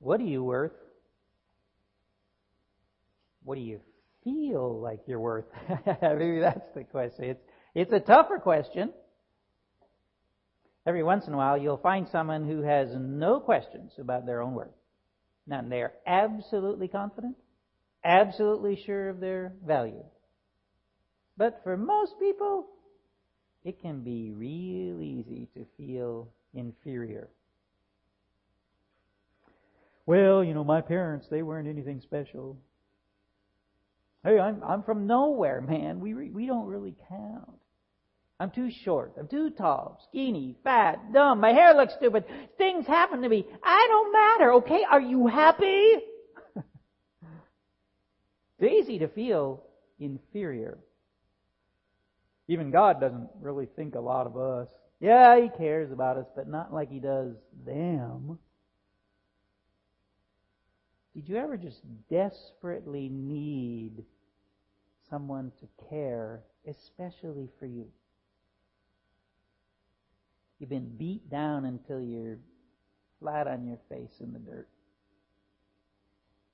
What are you worth? What do you feel like you're worth? Maybe that's the question. It's, it's a tougher question. Every once in a while, you'll find someone who has no questions about their own worth. None. They are absolutely confident, absolutely sure of their value. But for most people, it can be real easy to feel inferior. Well, you know, my parents, they weren't anything special. Hey, I'm, I'm from nowhere, man. We, re, we don't really count. I'm too short. I'm too tall, skinny, fat, dumb. My hair looks stupid. Things happen to me. I don't matter, okay? Are you happy? it's easy to feel inferior. Even God doesn't really think a lot of us. Yeah, He cares about us, but not like He does them. Did you ever just desperately need someone to care, especially for you? You've been beat down until you're flat on your face in the dirt.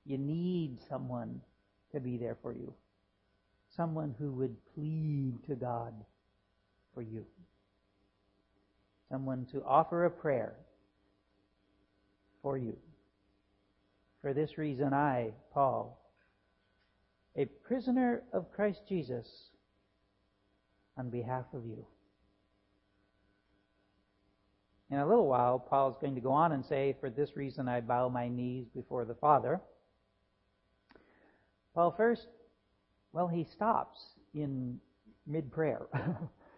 You need someone to be there for you. Someone who would plead to God for you. Someone to offer a prayer for you. For this reason, I, Paul, a prisoner of Christ Jesus, on behalf of you. In a little while, Paul is going to go on and say, For this reason I bow my knees before the Father. Well, first, well, he stops in mid prayer.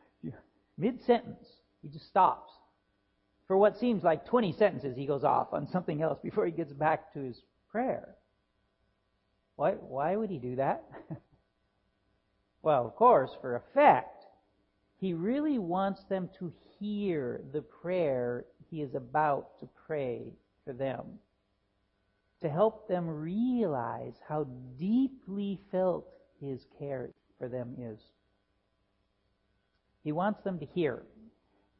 mid sentence, he just stops. For what seems like 20 sentences, he goes off on something else before he gets back to his prayer. Why, why would he do that? well, of course, for effect. He really wants them to hear the prayer he is about to pray for them. To help them realize how deeply felt his care for them is. He wants them to hear.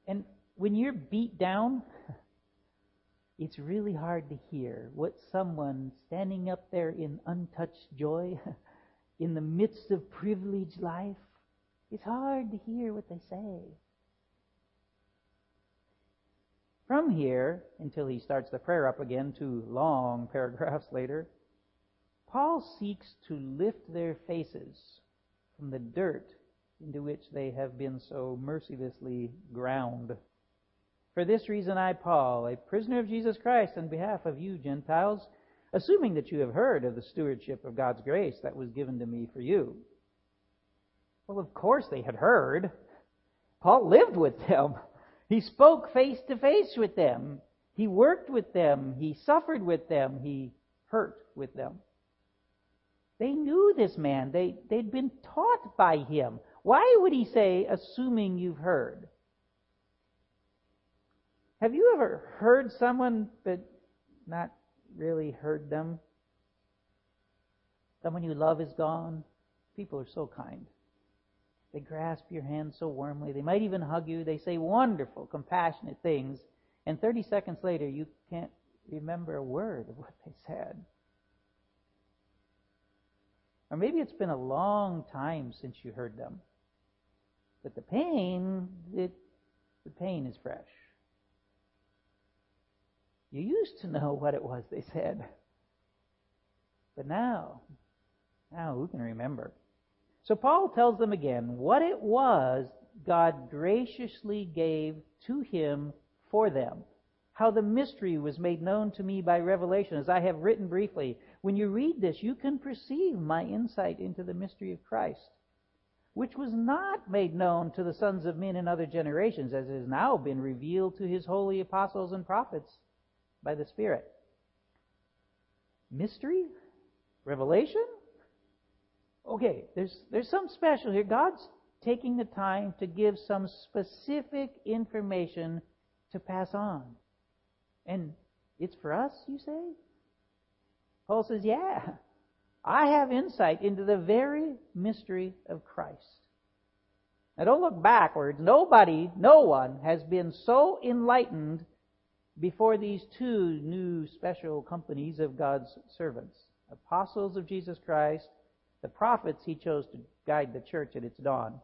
And when you're beat down, it's really hard to hear what someone standing up there in untouched joy, in the midst of privileged life, it's hard to hear what they say. From here, until he starts the prayer up again, two long paragraphs later, Paul seeks to lift their faces from the dirt into which they have been so mercilessly ground. For this reason I, Paul, a prisoner of Jesus Christ on behalf of you Gentiles, assuming that you have heard of the stewardship of God's grace that was given to me for you. Well, of course they had heard. Paul lived with them. He spoke face to face with them. He worked with them. He suffered with them. He hurt with them. They knew this man. They, they'd been taught by him. Why would he say, assuming you've heard? Have you ever heard someone but not really heard them? Someone you love is gone. People are so kind. They grasp your hand so warmly. They might even hug you. They say wonderful, compassionate things. And 30 seconds later, you can't remember a word of what they said. Or maybe it's been a long time since you heard them. But the pain, it, the pain is fresh. You used to know what it was they said. But now, now who can remember? So Paul tells them again what it was God graciously gave to him for them. How the mystery was made known to me by revelation, as I have written briefly. When you read this, you can perceive my insight into the mystery of Christ, which was not made known to the sons of men in other generations, as it has now been revealed to his holy apostles and prophets by the Spirit. Mystery? Revelation? Okay, there's, there's some special here. God's taking the time to give some specific information to pass on. And it's for us, you say? Paul says, yeah. I have insight into the very mystery of Christ. Now don't look backwards. Nobody, no one has been so enlightened before these two new special companies of God's servants apostles of Jesus Christ, the prophets he chose to guide the church at its dawn.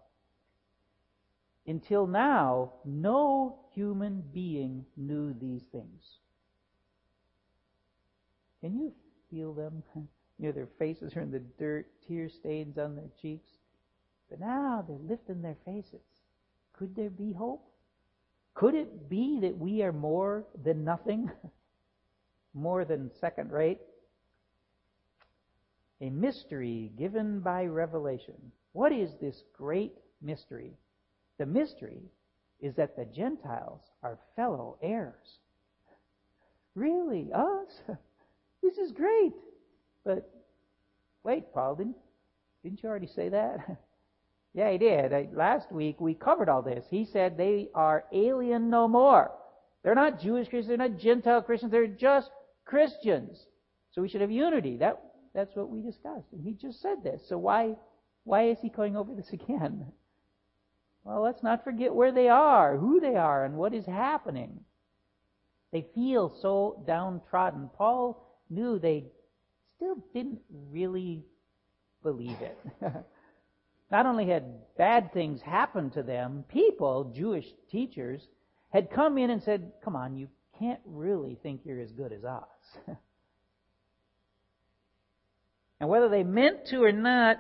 Until now, no human being knew these things. Can you feel them? You know, their faces are in the dirt, tear stains on their cheeks. But now they're lifting their faces. Could there be hope? Could it be that we are more than nothing? more than second rate? A mystery given by revelation. What is this great mystery? The mystery is that the Gentiles are fellow heirs. Really? Us? This is great. But wait, Paul, didn't, didn't you already say that? Yeah, he did. Uh, last week we covered all this. He said they are alien no more. They're not Jewish Christians, they're not Gentile Christians, they're just Christians. So we should have unity. That, that's what we discussed. And he just said this. So why, why is he going over this again? Well, let's not forget where they are, who they are, and what is happening. They feel so downtrodden. Paul knew they still didn't really believe it. Not only had bad things happened to them, people, Jewish teachers, had come in and said, Come on, you can't really think you're as good as us. and whether they meant to or not,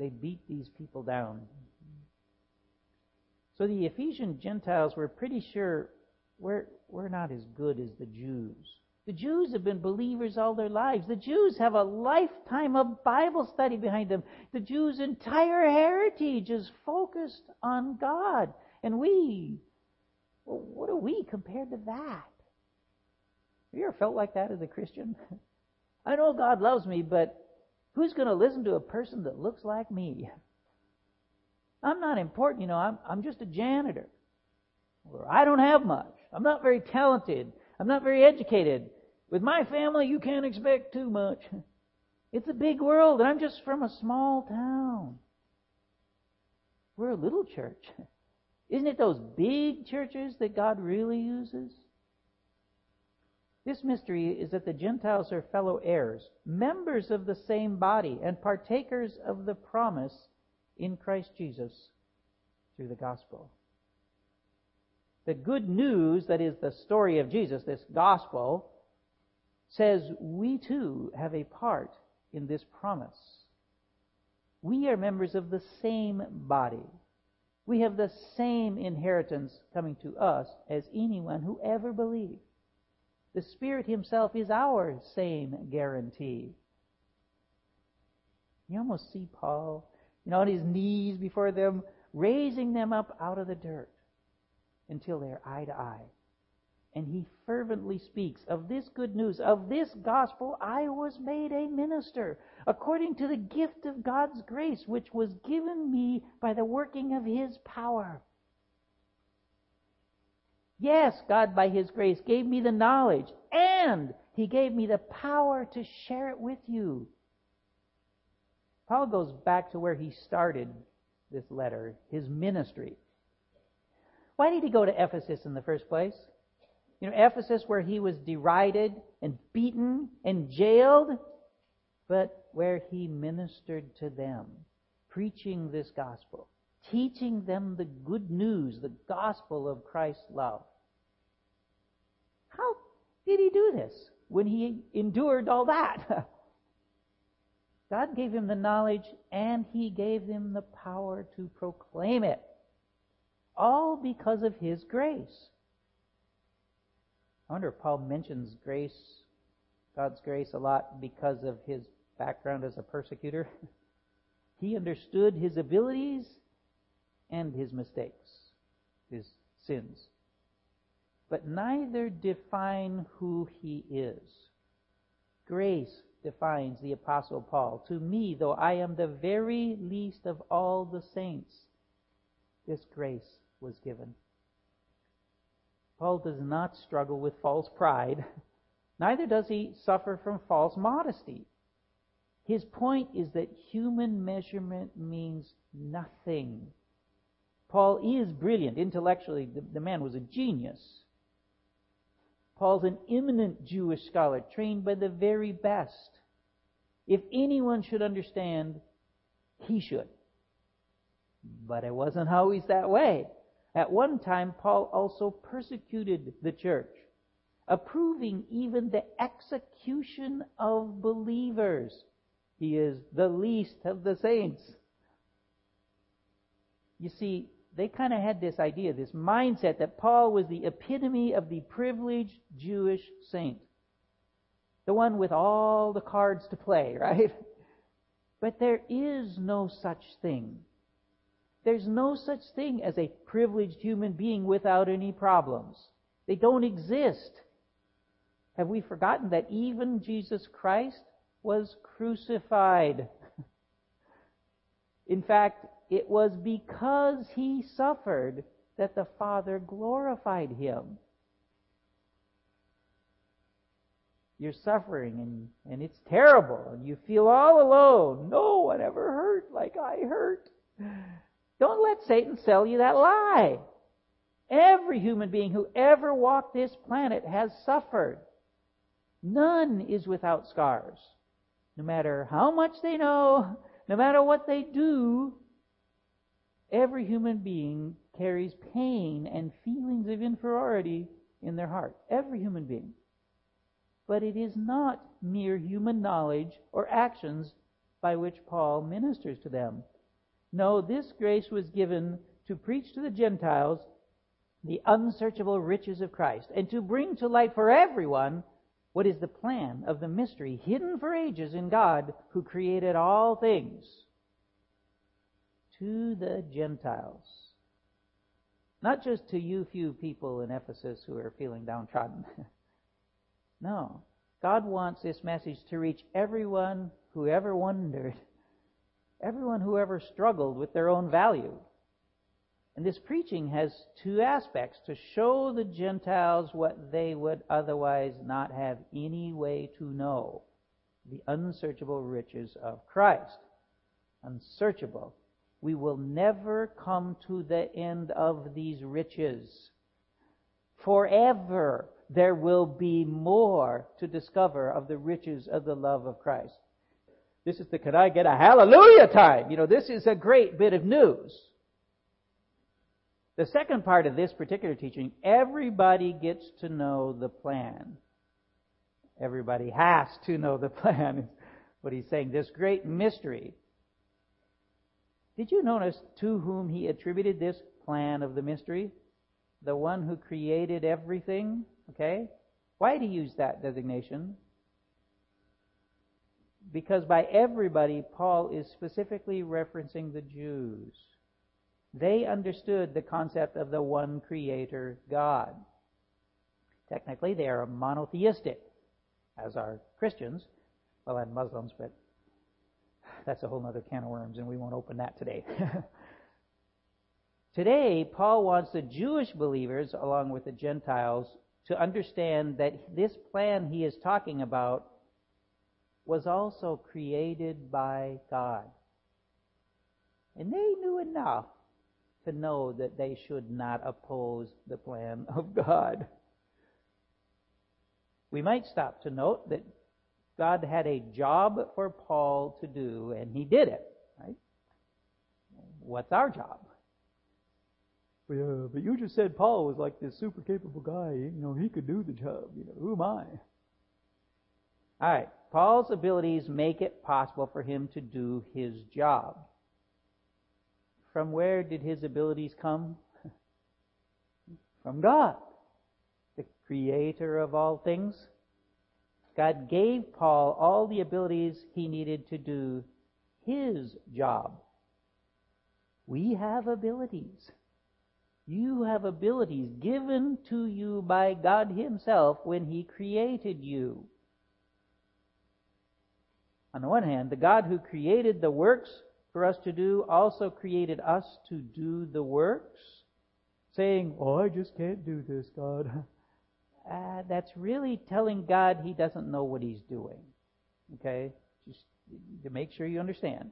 they beat these people down. So the Ephesian Gentiles were pretty sure we're, we're not as good as the Jews. The Jews have been believers all their lives. The Jews have a lifetime of Bible study behind them. The Jews' entire heritage is focused on God. And we, well, what are we compared to that? Have you ever felt like that as a Christian? I know God loves me, but who's going to listen to a person that looks like me? I'm not important, you know, I'm, I'm just a janitor. Or I don't have much. I'm not very talented. I'm not very educated. With my family, you can't expect too much. It's a big world, and I'm just from a small town. We're a little church. Isn't it those big churches that God really uses? This mystery is that the Gentiles are fellow heirs, members of the same body, and partakers of the promise in Christ Jesus through the gospel. The good news, that is the story of Jesus, this gospel, says we too have a part in this promise. We are members of the same body. We have the same inheritance coming to us as anyone who ever believed. The Spirit Himself is our same guarantee. You almost see Paul, you know, on his knees before them, raising them up out of the dirt until they're eye to eye and he fervently speaks of this good news, of this gospel, I was made a minister, according to the gift of God's grace, which was given me by the working of his power. Yes, God, by his grace, gave me the knowledge, and he gave me the power to share it with you. Paul goes back to where he started this letter, his ministry. Why did he go to Ephesus in the first place? Know, Ephesus where he was derided and beaten and jailed, but where he ministered to them, preaching this gospel, teaching them the good news, the gospel of Christ's love. How did he do this when he endured all that? God gave him the knowledge and he gave him the power to proclaim it. All because of his grace. I wonder if Paul mentions grace, God's grace, a lot because of his background as a persecutor. he understood his abilities and his mistakes, his sins. But neither define who he is. Grace defines the Apostle Paul. To me, though I am the very least of all the saints, this grace was given. Paul does not struggle with false pride, neither does he suffer from false modesty. His point is that human measurement means nothing. Paul is brilliant intellectually. The, the man was a genius. Paul's an eminent Jewish scholar, trained by the very best. If anyone should understand, he should. But it wasn't always that way. At one time, Paul also persecuted the church, approving even the execution of believers. He is the least of the saints. You see, they kind of had this idea, this mindset that Paul was the epitome of the privileged Jewish saint. The one with all the cards to play, right? But there is no such thing. There's no such thing as a privileged human being without any problems. They don't exist. Have we forgotten that even Jesus Christ was crucified? In fact, it was because he suffered that the Father glorified him. You're suffering and, and it's terrible and you feel all alone. No one ever hurt like I hurt. Don't let Satan sell you that lie. Every human being who ever walked this planet has suffered. None is without scars. No matter how much they know, no matter what they do, every human being carries pain and feelings of inferiority in their heart. Every human being. But it is not mere human knowledge or actions by which Paul ministers to them. No, this grace was given to preach to the Gentiles the unsearchable riches of Christ and to bring to light for everyone what is the plan of the mystery hidden for ages in God who created all things to the Gentiles. Not just to you few people in Ephesus who are feeling downtrodden. no. God wants this message to reach everyone who ever wondered everyone who ever struggled with their own value. And this preaching has two aspects to show the Gentiles what they would otherwise not have any way to know the unsearchable riches of Christ. Unsearchable. We will never come to the end of these riches. Forever there will be more to discover of the riches of the love of Christ. This is the can I get a hallelujah time? You know, this is a great bit of news. The second part of this particular teaching, everybody gets to know the plan. Everybody has to know the plan, what he's saying. This great mystery. Did you notice to whom he attributed this plan of the mystery? The one who created everything? Okay? Why did he use that designation? Because by everybody, Paul is specifically referencing the Jews. They understood the concept of the one creator God. Technically, they are monotheistic, as are Christians, well, and Muslims, but that's a whole other can of worms, and we won't open that today. today, Paul wants the Jewish believers, along with the Gentiles, to understand that this plan he is talking about was also created by God. And they knew enough to know that they should not oppose the plan of God. We might stop to note that God had a job for Paul to do, and he did it, right? What's our job? Yeah, but you just said Paul was like this super capable guy. You know, he could do the job. You know, who am I? All right. Paul's abilities make it possible for him to do his job. From where did his abilities come? From God, the creator of all things. God gave Paul all the abilities he needed to do his job. We have abilities. You have abilities given to you by God Himself when He created you. On the one hand, the God who created the works for us to do also created us to do the works, saying, Oh, I just can't do this, God. Uh, that's really telling God he doesn't know what he's doing. Okay? Just to make sure you understand.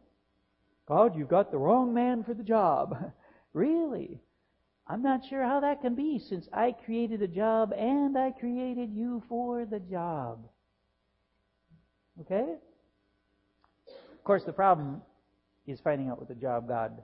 God, you've got the wrong man for the job. really? I'm not sure how that can be since I created a job and I created you for the job. Okay? Of course, the problem is finding out what the job God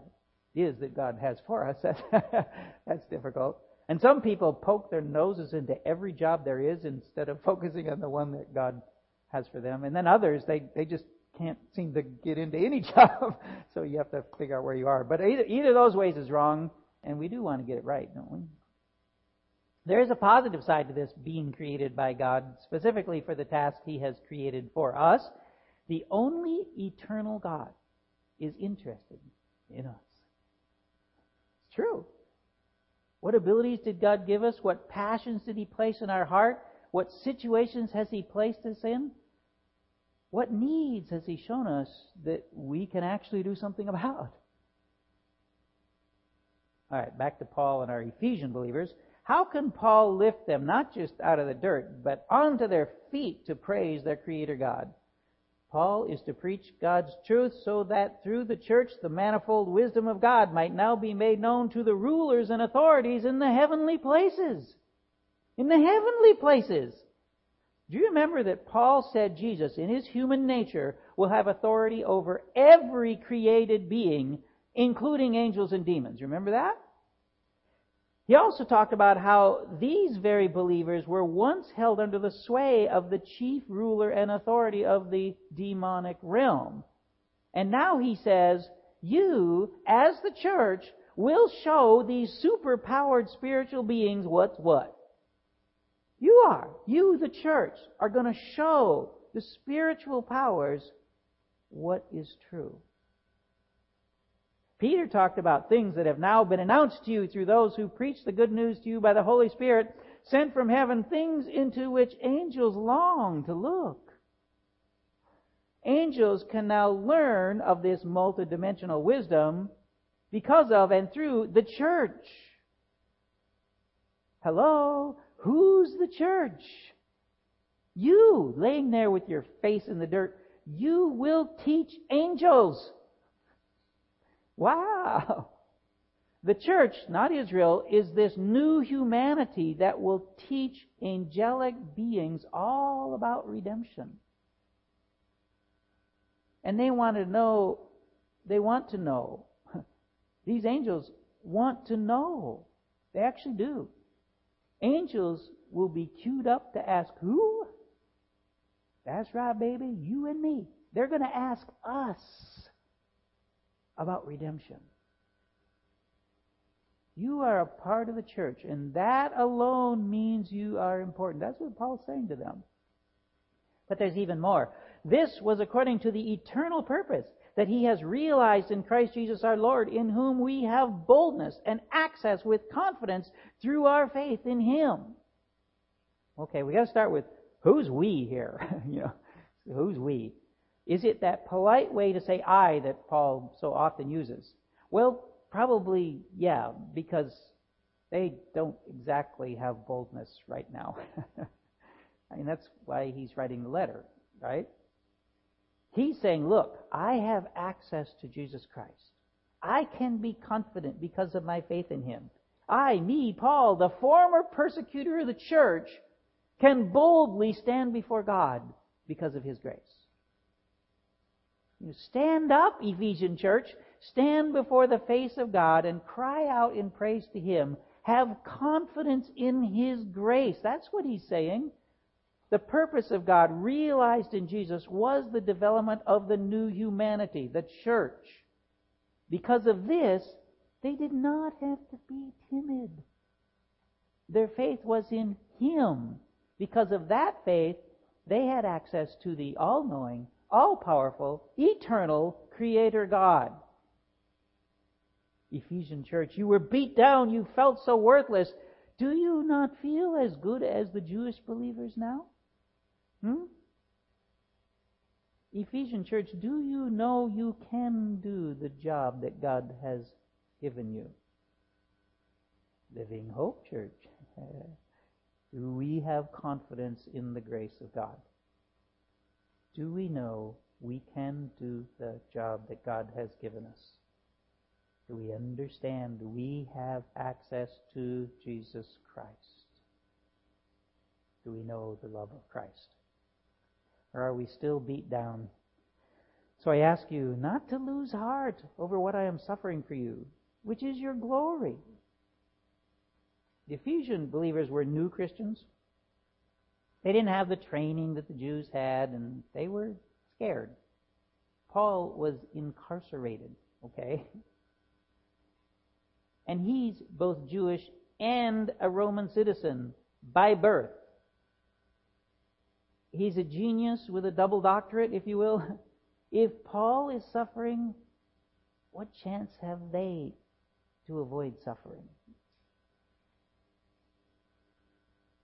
is that God has for us. That's difficult. And some people poke their noses into every job there is instead of focusing on the one that God has for them. And then others, they, they just can't seem to get into any job. so you have to figure out where you are. But either, either of those ways is wrong, and we do want to get it right, don't we? There is a positive side to this being created by God, specifically for the task He has created for us. The only eternal God is interested in us. It's true. What abilities did God give us? What passions did He place in our heart? What situations has He placed us in? What needs has He shown us that we can actually do something about? All right, back to Paul and our Ephesian believers. How can Paul lift them not just out of the dirt, but onto their feet to praise their Creator God? Paul is to preach God's truth so that through the church the manifold wisdom of God might now be made known to the rulers and authorities in the heavenly places. In the heavenly places. Do you remember that Paul said Jesus, in his human nature, will have authority over every created being, including angels and demons? Remember that? He also talked about how these very believers were once held under the sway of the chief ruler and authority of the demonic realm. And now he says, you, as the church, will show these superpowered spiritual beings what's what. You are. You, the church, are going to show the spiritual powers what is true. Peter talked about things that have now been announced to you through those who preach the good news to you by the Holy Spirit, sent from heaven, things into which angels long to look. Angels can now learn of this multidimensional wisdom because of and through the church. Hello? Who's the church? You, laying there with your face in the dirt, you will teach angels. Wow! The church, not Israel, is this new humanity that will teach angelic beings all about redemption. And they want to know, they want to know. These angels want to know. They actually do. Angels will be queued up to ask who? That's right, baby, you and me. They're going to ask us about redemption. You are a part of the church, and that alone means you are important. That's what Paul's saying to them. But there's even more. This was according to the eternal purpose that he has realized in Christ Jesus our Lord, in whom we have boldness and access with confidence through our faith in him. Okay, we gotta start with who's we here? you know, who's we? Is it that polite way to say I that Paul so often uses? Well, probably, yeah, because they don't exactly have boldness right now. I mean, that's why he's writing the letter, right? He's saying, look, I have access to Jesus Christ. I can be confident because of my faith in him. I, me, Paul, the former persecutor of the church, can boldly stand before God because of his grace. You stand up, Ephesian church. Stand before the face of God and cry out in praise to Him. Have confidence in His grace. That's what He's saying. The purpose of God realized in Jesus was the development of the new humanity, the church. Because of this, they did not have to be timid. Their faith was in Him. Because of that faith, they had access to the all-knowing, all powerful, eternal Creator God. Ephesian church, you were beat down, you felt so worthless. Do you not feel as good as the Jewish believers now? Hmm? Ephesian church, do you know you can do the job that God has given you? Living Hope Church. do we have confidence in the grace of God? Do we know we can do the job that God has given us? Do we understand we have access to Jesus Christ? Do we know the love of Christ? Or are we still beat down? So I ask you not to lose heart over what I am suffering for you, which is your glory. The Ephesian believers were new Christians. They didn't have the training that the Jews had, and they were scared. Paul was incarcerated, okay? And he's both Jewish and a Roman citizen by birth. He's a genius with a double doctorate, if you will. If Paul is suffering, what chance have they to avoid suffering?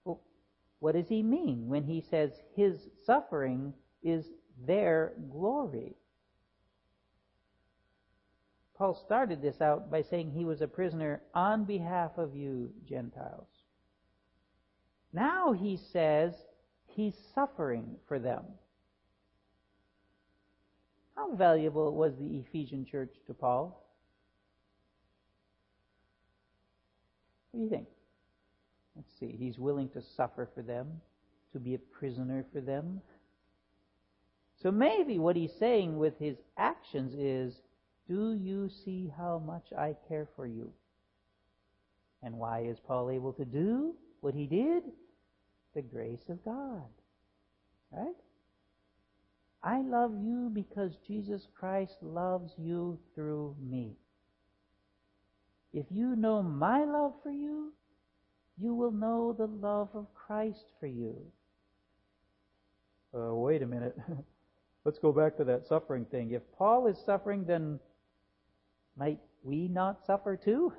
Well, what does he mean when he says his suffering is their glory? Paul started this out by saying he was a prisoner on behalf of you, Gentiles. Now he says he's suffering for them. How valuable was the Ephesian church to Paul? What do you think? See. He's willing to suffer for them, to be a prisoner for them. So maybe what he's saying with his actions is, do you see how much I care for you? And why is Paul able to do what he did? The grace of God. Right? I love you because Jesus Christ loves you through me. If you know my love for you, you will know the love of Christ for you. Uh, wait a minute. Let's go back to that suffering thing. If Paul is suffering, then might we not suffer too?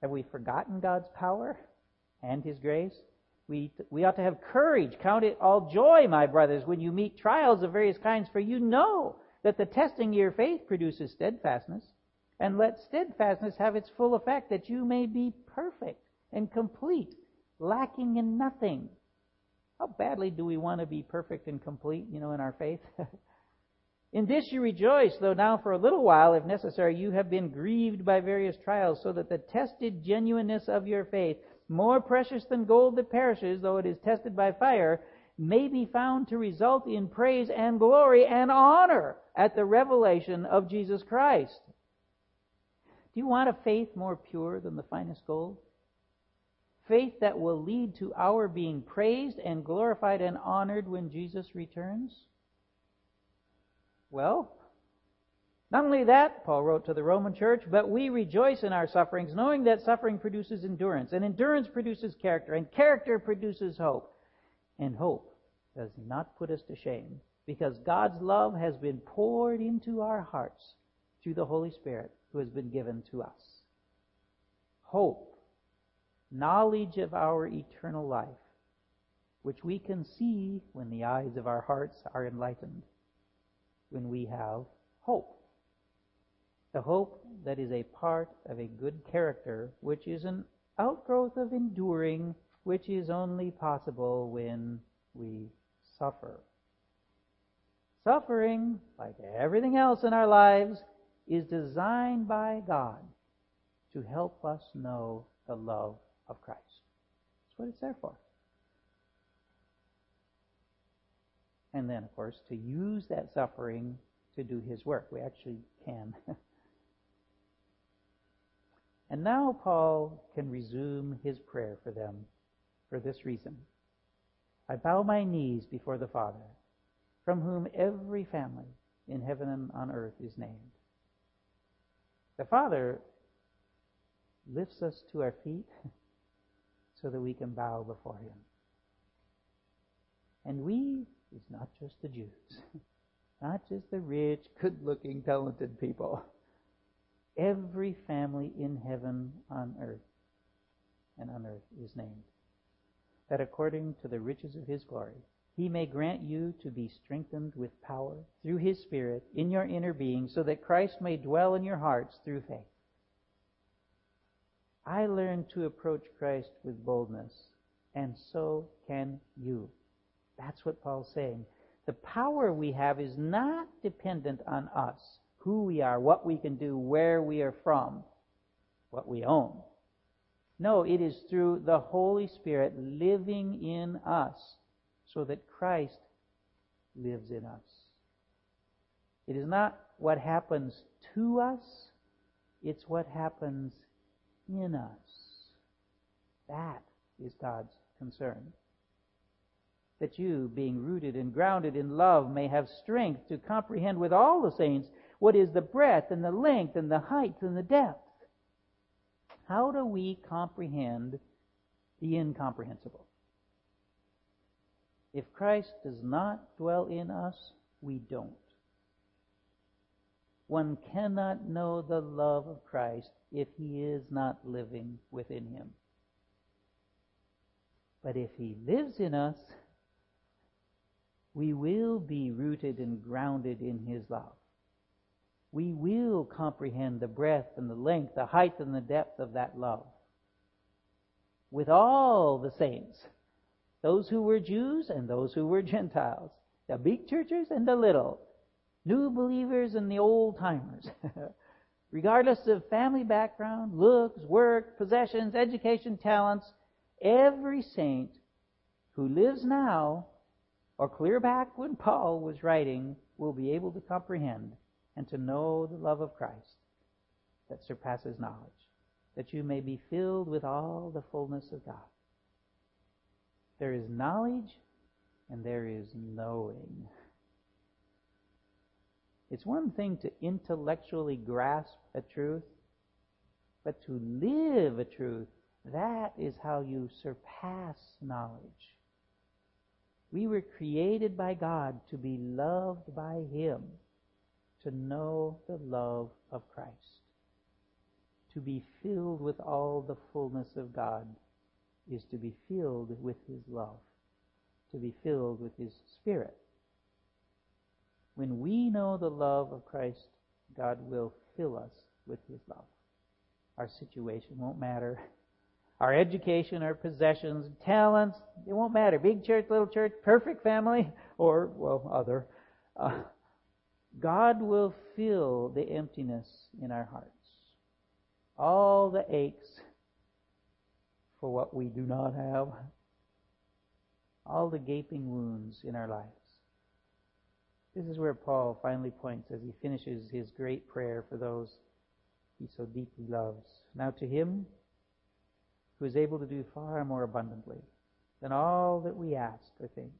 Have we forgotten God's power and His grace? We, we ought to have courage. Count it all joy, my brothers, when you meet trials of various kinds, for you know that the testing of your faith produces steadfastness. And let steadfastness have its full effect, that you may be perfect and complete, lacking in nothing. How badly do we want to be perfect and complete, you know, in our faith? in this you rejoice, though now for a little while, if necessary, you have been grieved by various trials, so that the tested genuineness of your faith, more precious than gold that perishes, though it is tested by fire, may be found to result in praise and glory and honor at the revelation of Jesus Christ. Do you want a faith more pure than the finest gold? Faith that will lead to our being praised and glorified and honored when Jesus returns? Well, not only that, Paul wrote to the Roman church, but we rejoice in our sufferings, knowing that suffering produces endurance, and endurance produces character, and character produces hope. And hope does not put us to shame, because God's love has been poured into our hearts through the Holy Spirit who has been given to us. Hope, knowledge of our eternal life, which we can see when the eyes of our hearts are enlightened, when we have hope the hope that is a part of a good character, which is an outgrowth of enduring, which is only possible when we suffer. Suffering, like everything else in our lives, is designed by God to help us know the love of Christ. That's what it's there for. And then, of course, to use that suffering to do His work. We actually can And now Paul can resume his prayer for them for this reason. I bow my knees before the Father, from whom every family in heaven and on earth is named. The Father lifts us to our feet so that we can bow before him. And we is not just the Jews, not just the rich, good looking, talented people every family in heaven on earth and on earth is named. That according to the riches of his glory, he may grant you to be strengthened with power through his Spirit in your inner being, so that Christ may dwell in your hearts through faith. I learned to approach Christ with boldness, and so can you. That's what Paul's saying. The power we have is not dependent on us who we are, what we can do, where we are from, what we own. No, it is through the Holy Spirit living in us so that Christ lives in us. It is not what happens to us, it's what happens in us. That is God's concern. That you, being rooted and grounded in love, may have strength to comprehend with all the saints what is the breadth and the length and the height and the depth. How do we comprehend the incomprehensible? If Christ does not dwell in us, we don't. One cannot know the love of Christ if he is not living within him. But if he lives in us, we will be rooted and grounded in his love. We will comprehend the breadth and the length, the height and the depth of that love. With all the saints, those who were Jews and those who were Gentiles, the big churches and the little, new believers and the old timers. Regardless of family background, looks, work, possessions, education, talents, every saint who lives now, or clear back when Paul was writing, will be able to comprehend and to know the love of Christ that surpasses knowledge, that you may be filled with all the fullness of God. There is knowledge and there is knowing. It's one thing to intellectually grasp a truth, but to live a truth, that is how you surpass knowledge. We were created by God to be loved by Him, to know the love of Christ. To be filled with all the fullness of God is to be filled with His love, to be filled with His Spirit. When we know the love of Christ, God will fill us with His love. Our situation won't matter. Our education, our possessions, talents, it won't matter. Big church, little church, perfect family, or, well, other. Uh, God will fill the emptiness in our hearts. All the aches for what we do not have. All the gaping wounds in our lives. This is where Paul finally points as he finishes his great prayer for those he so deeply loves. Now to him who is able to do far more abundantly than all that we ask or think,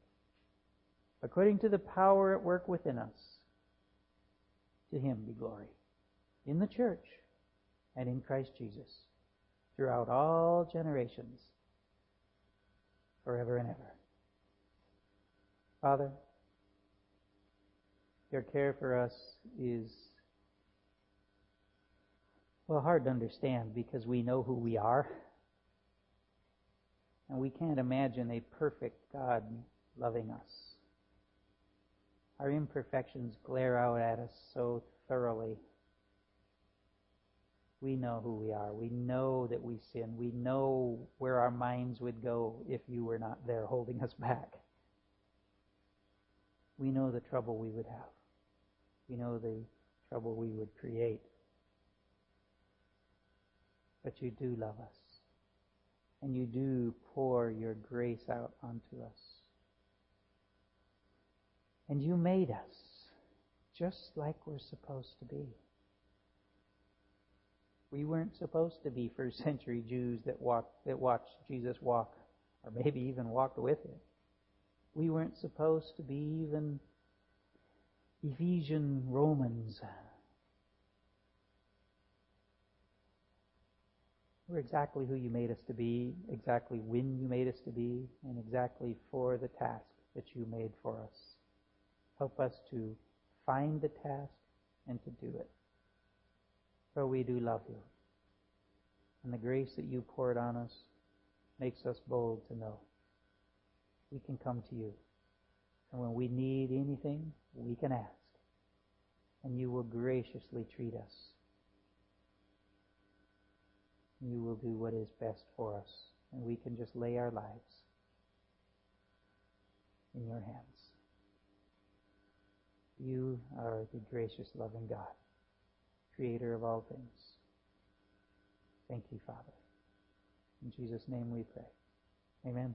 according to the power at work within us, to him be glory in the church and in Christ Jesus throughout all generations, forever and ever. Father, your care for us is, well, hard to understand because we know who we are. And we can't imagine a perfect God loving us. Our imperfections glare out at us so thoroughly. We know who we are. We know that we sin. We know where our minds would go if you were not there holding us back. We know the trouble we would have. We know the trouble we would create. But you do love us. And you do pour your grace out onto us. And you made us just like we're supposed to be. We weren't supposed to be first century Jews that walked that watched Jesus walk, or maybe even walked with him. We weren't supposed to be even Ephesian Romans. We're exactly who you made us to be, exactly when you made us to be, and exactly for the task that you made for us. Help us to find the task and to do it. For we do love you. And the grace that you poured on us makes us bold to know we can come to you. And when we need anything, we can ask. And you will graciously treat us. You will do what is best for us. And we can just lay our lives in your hands. You are the gracious, loving God. Creator of all things. Thank you, Father. In Jesus' name we pray. Amen.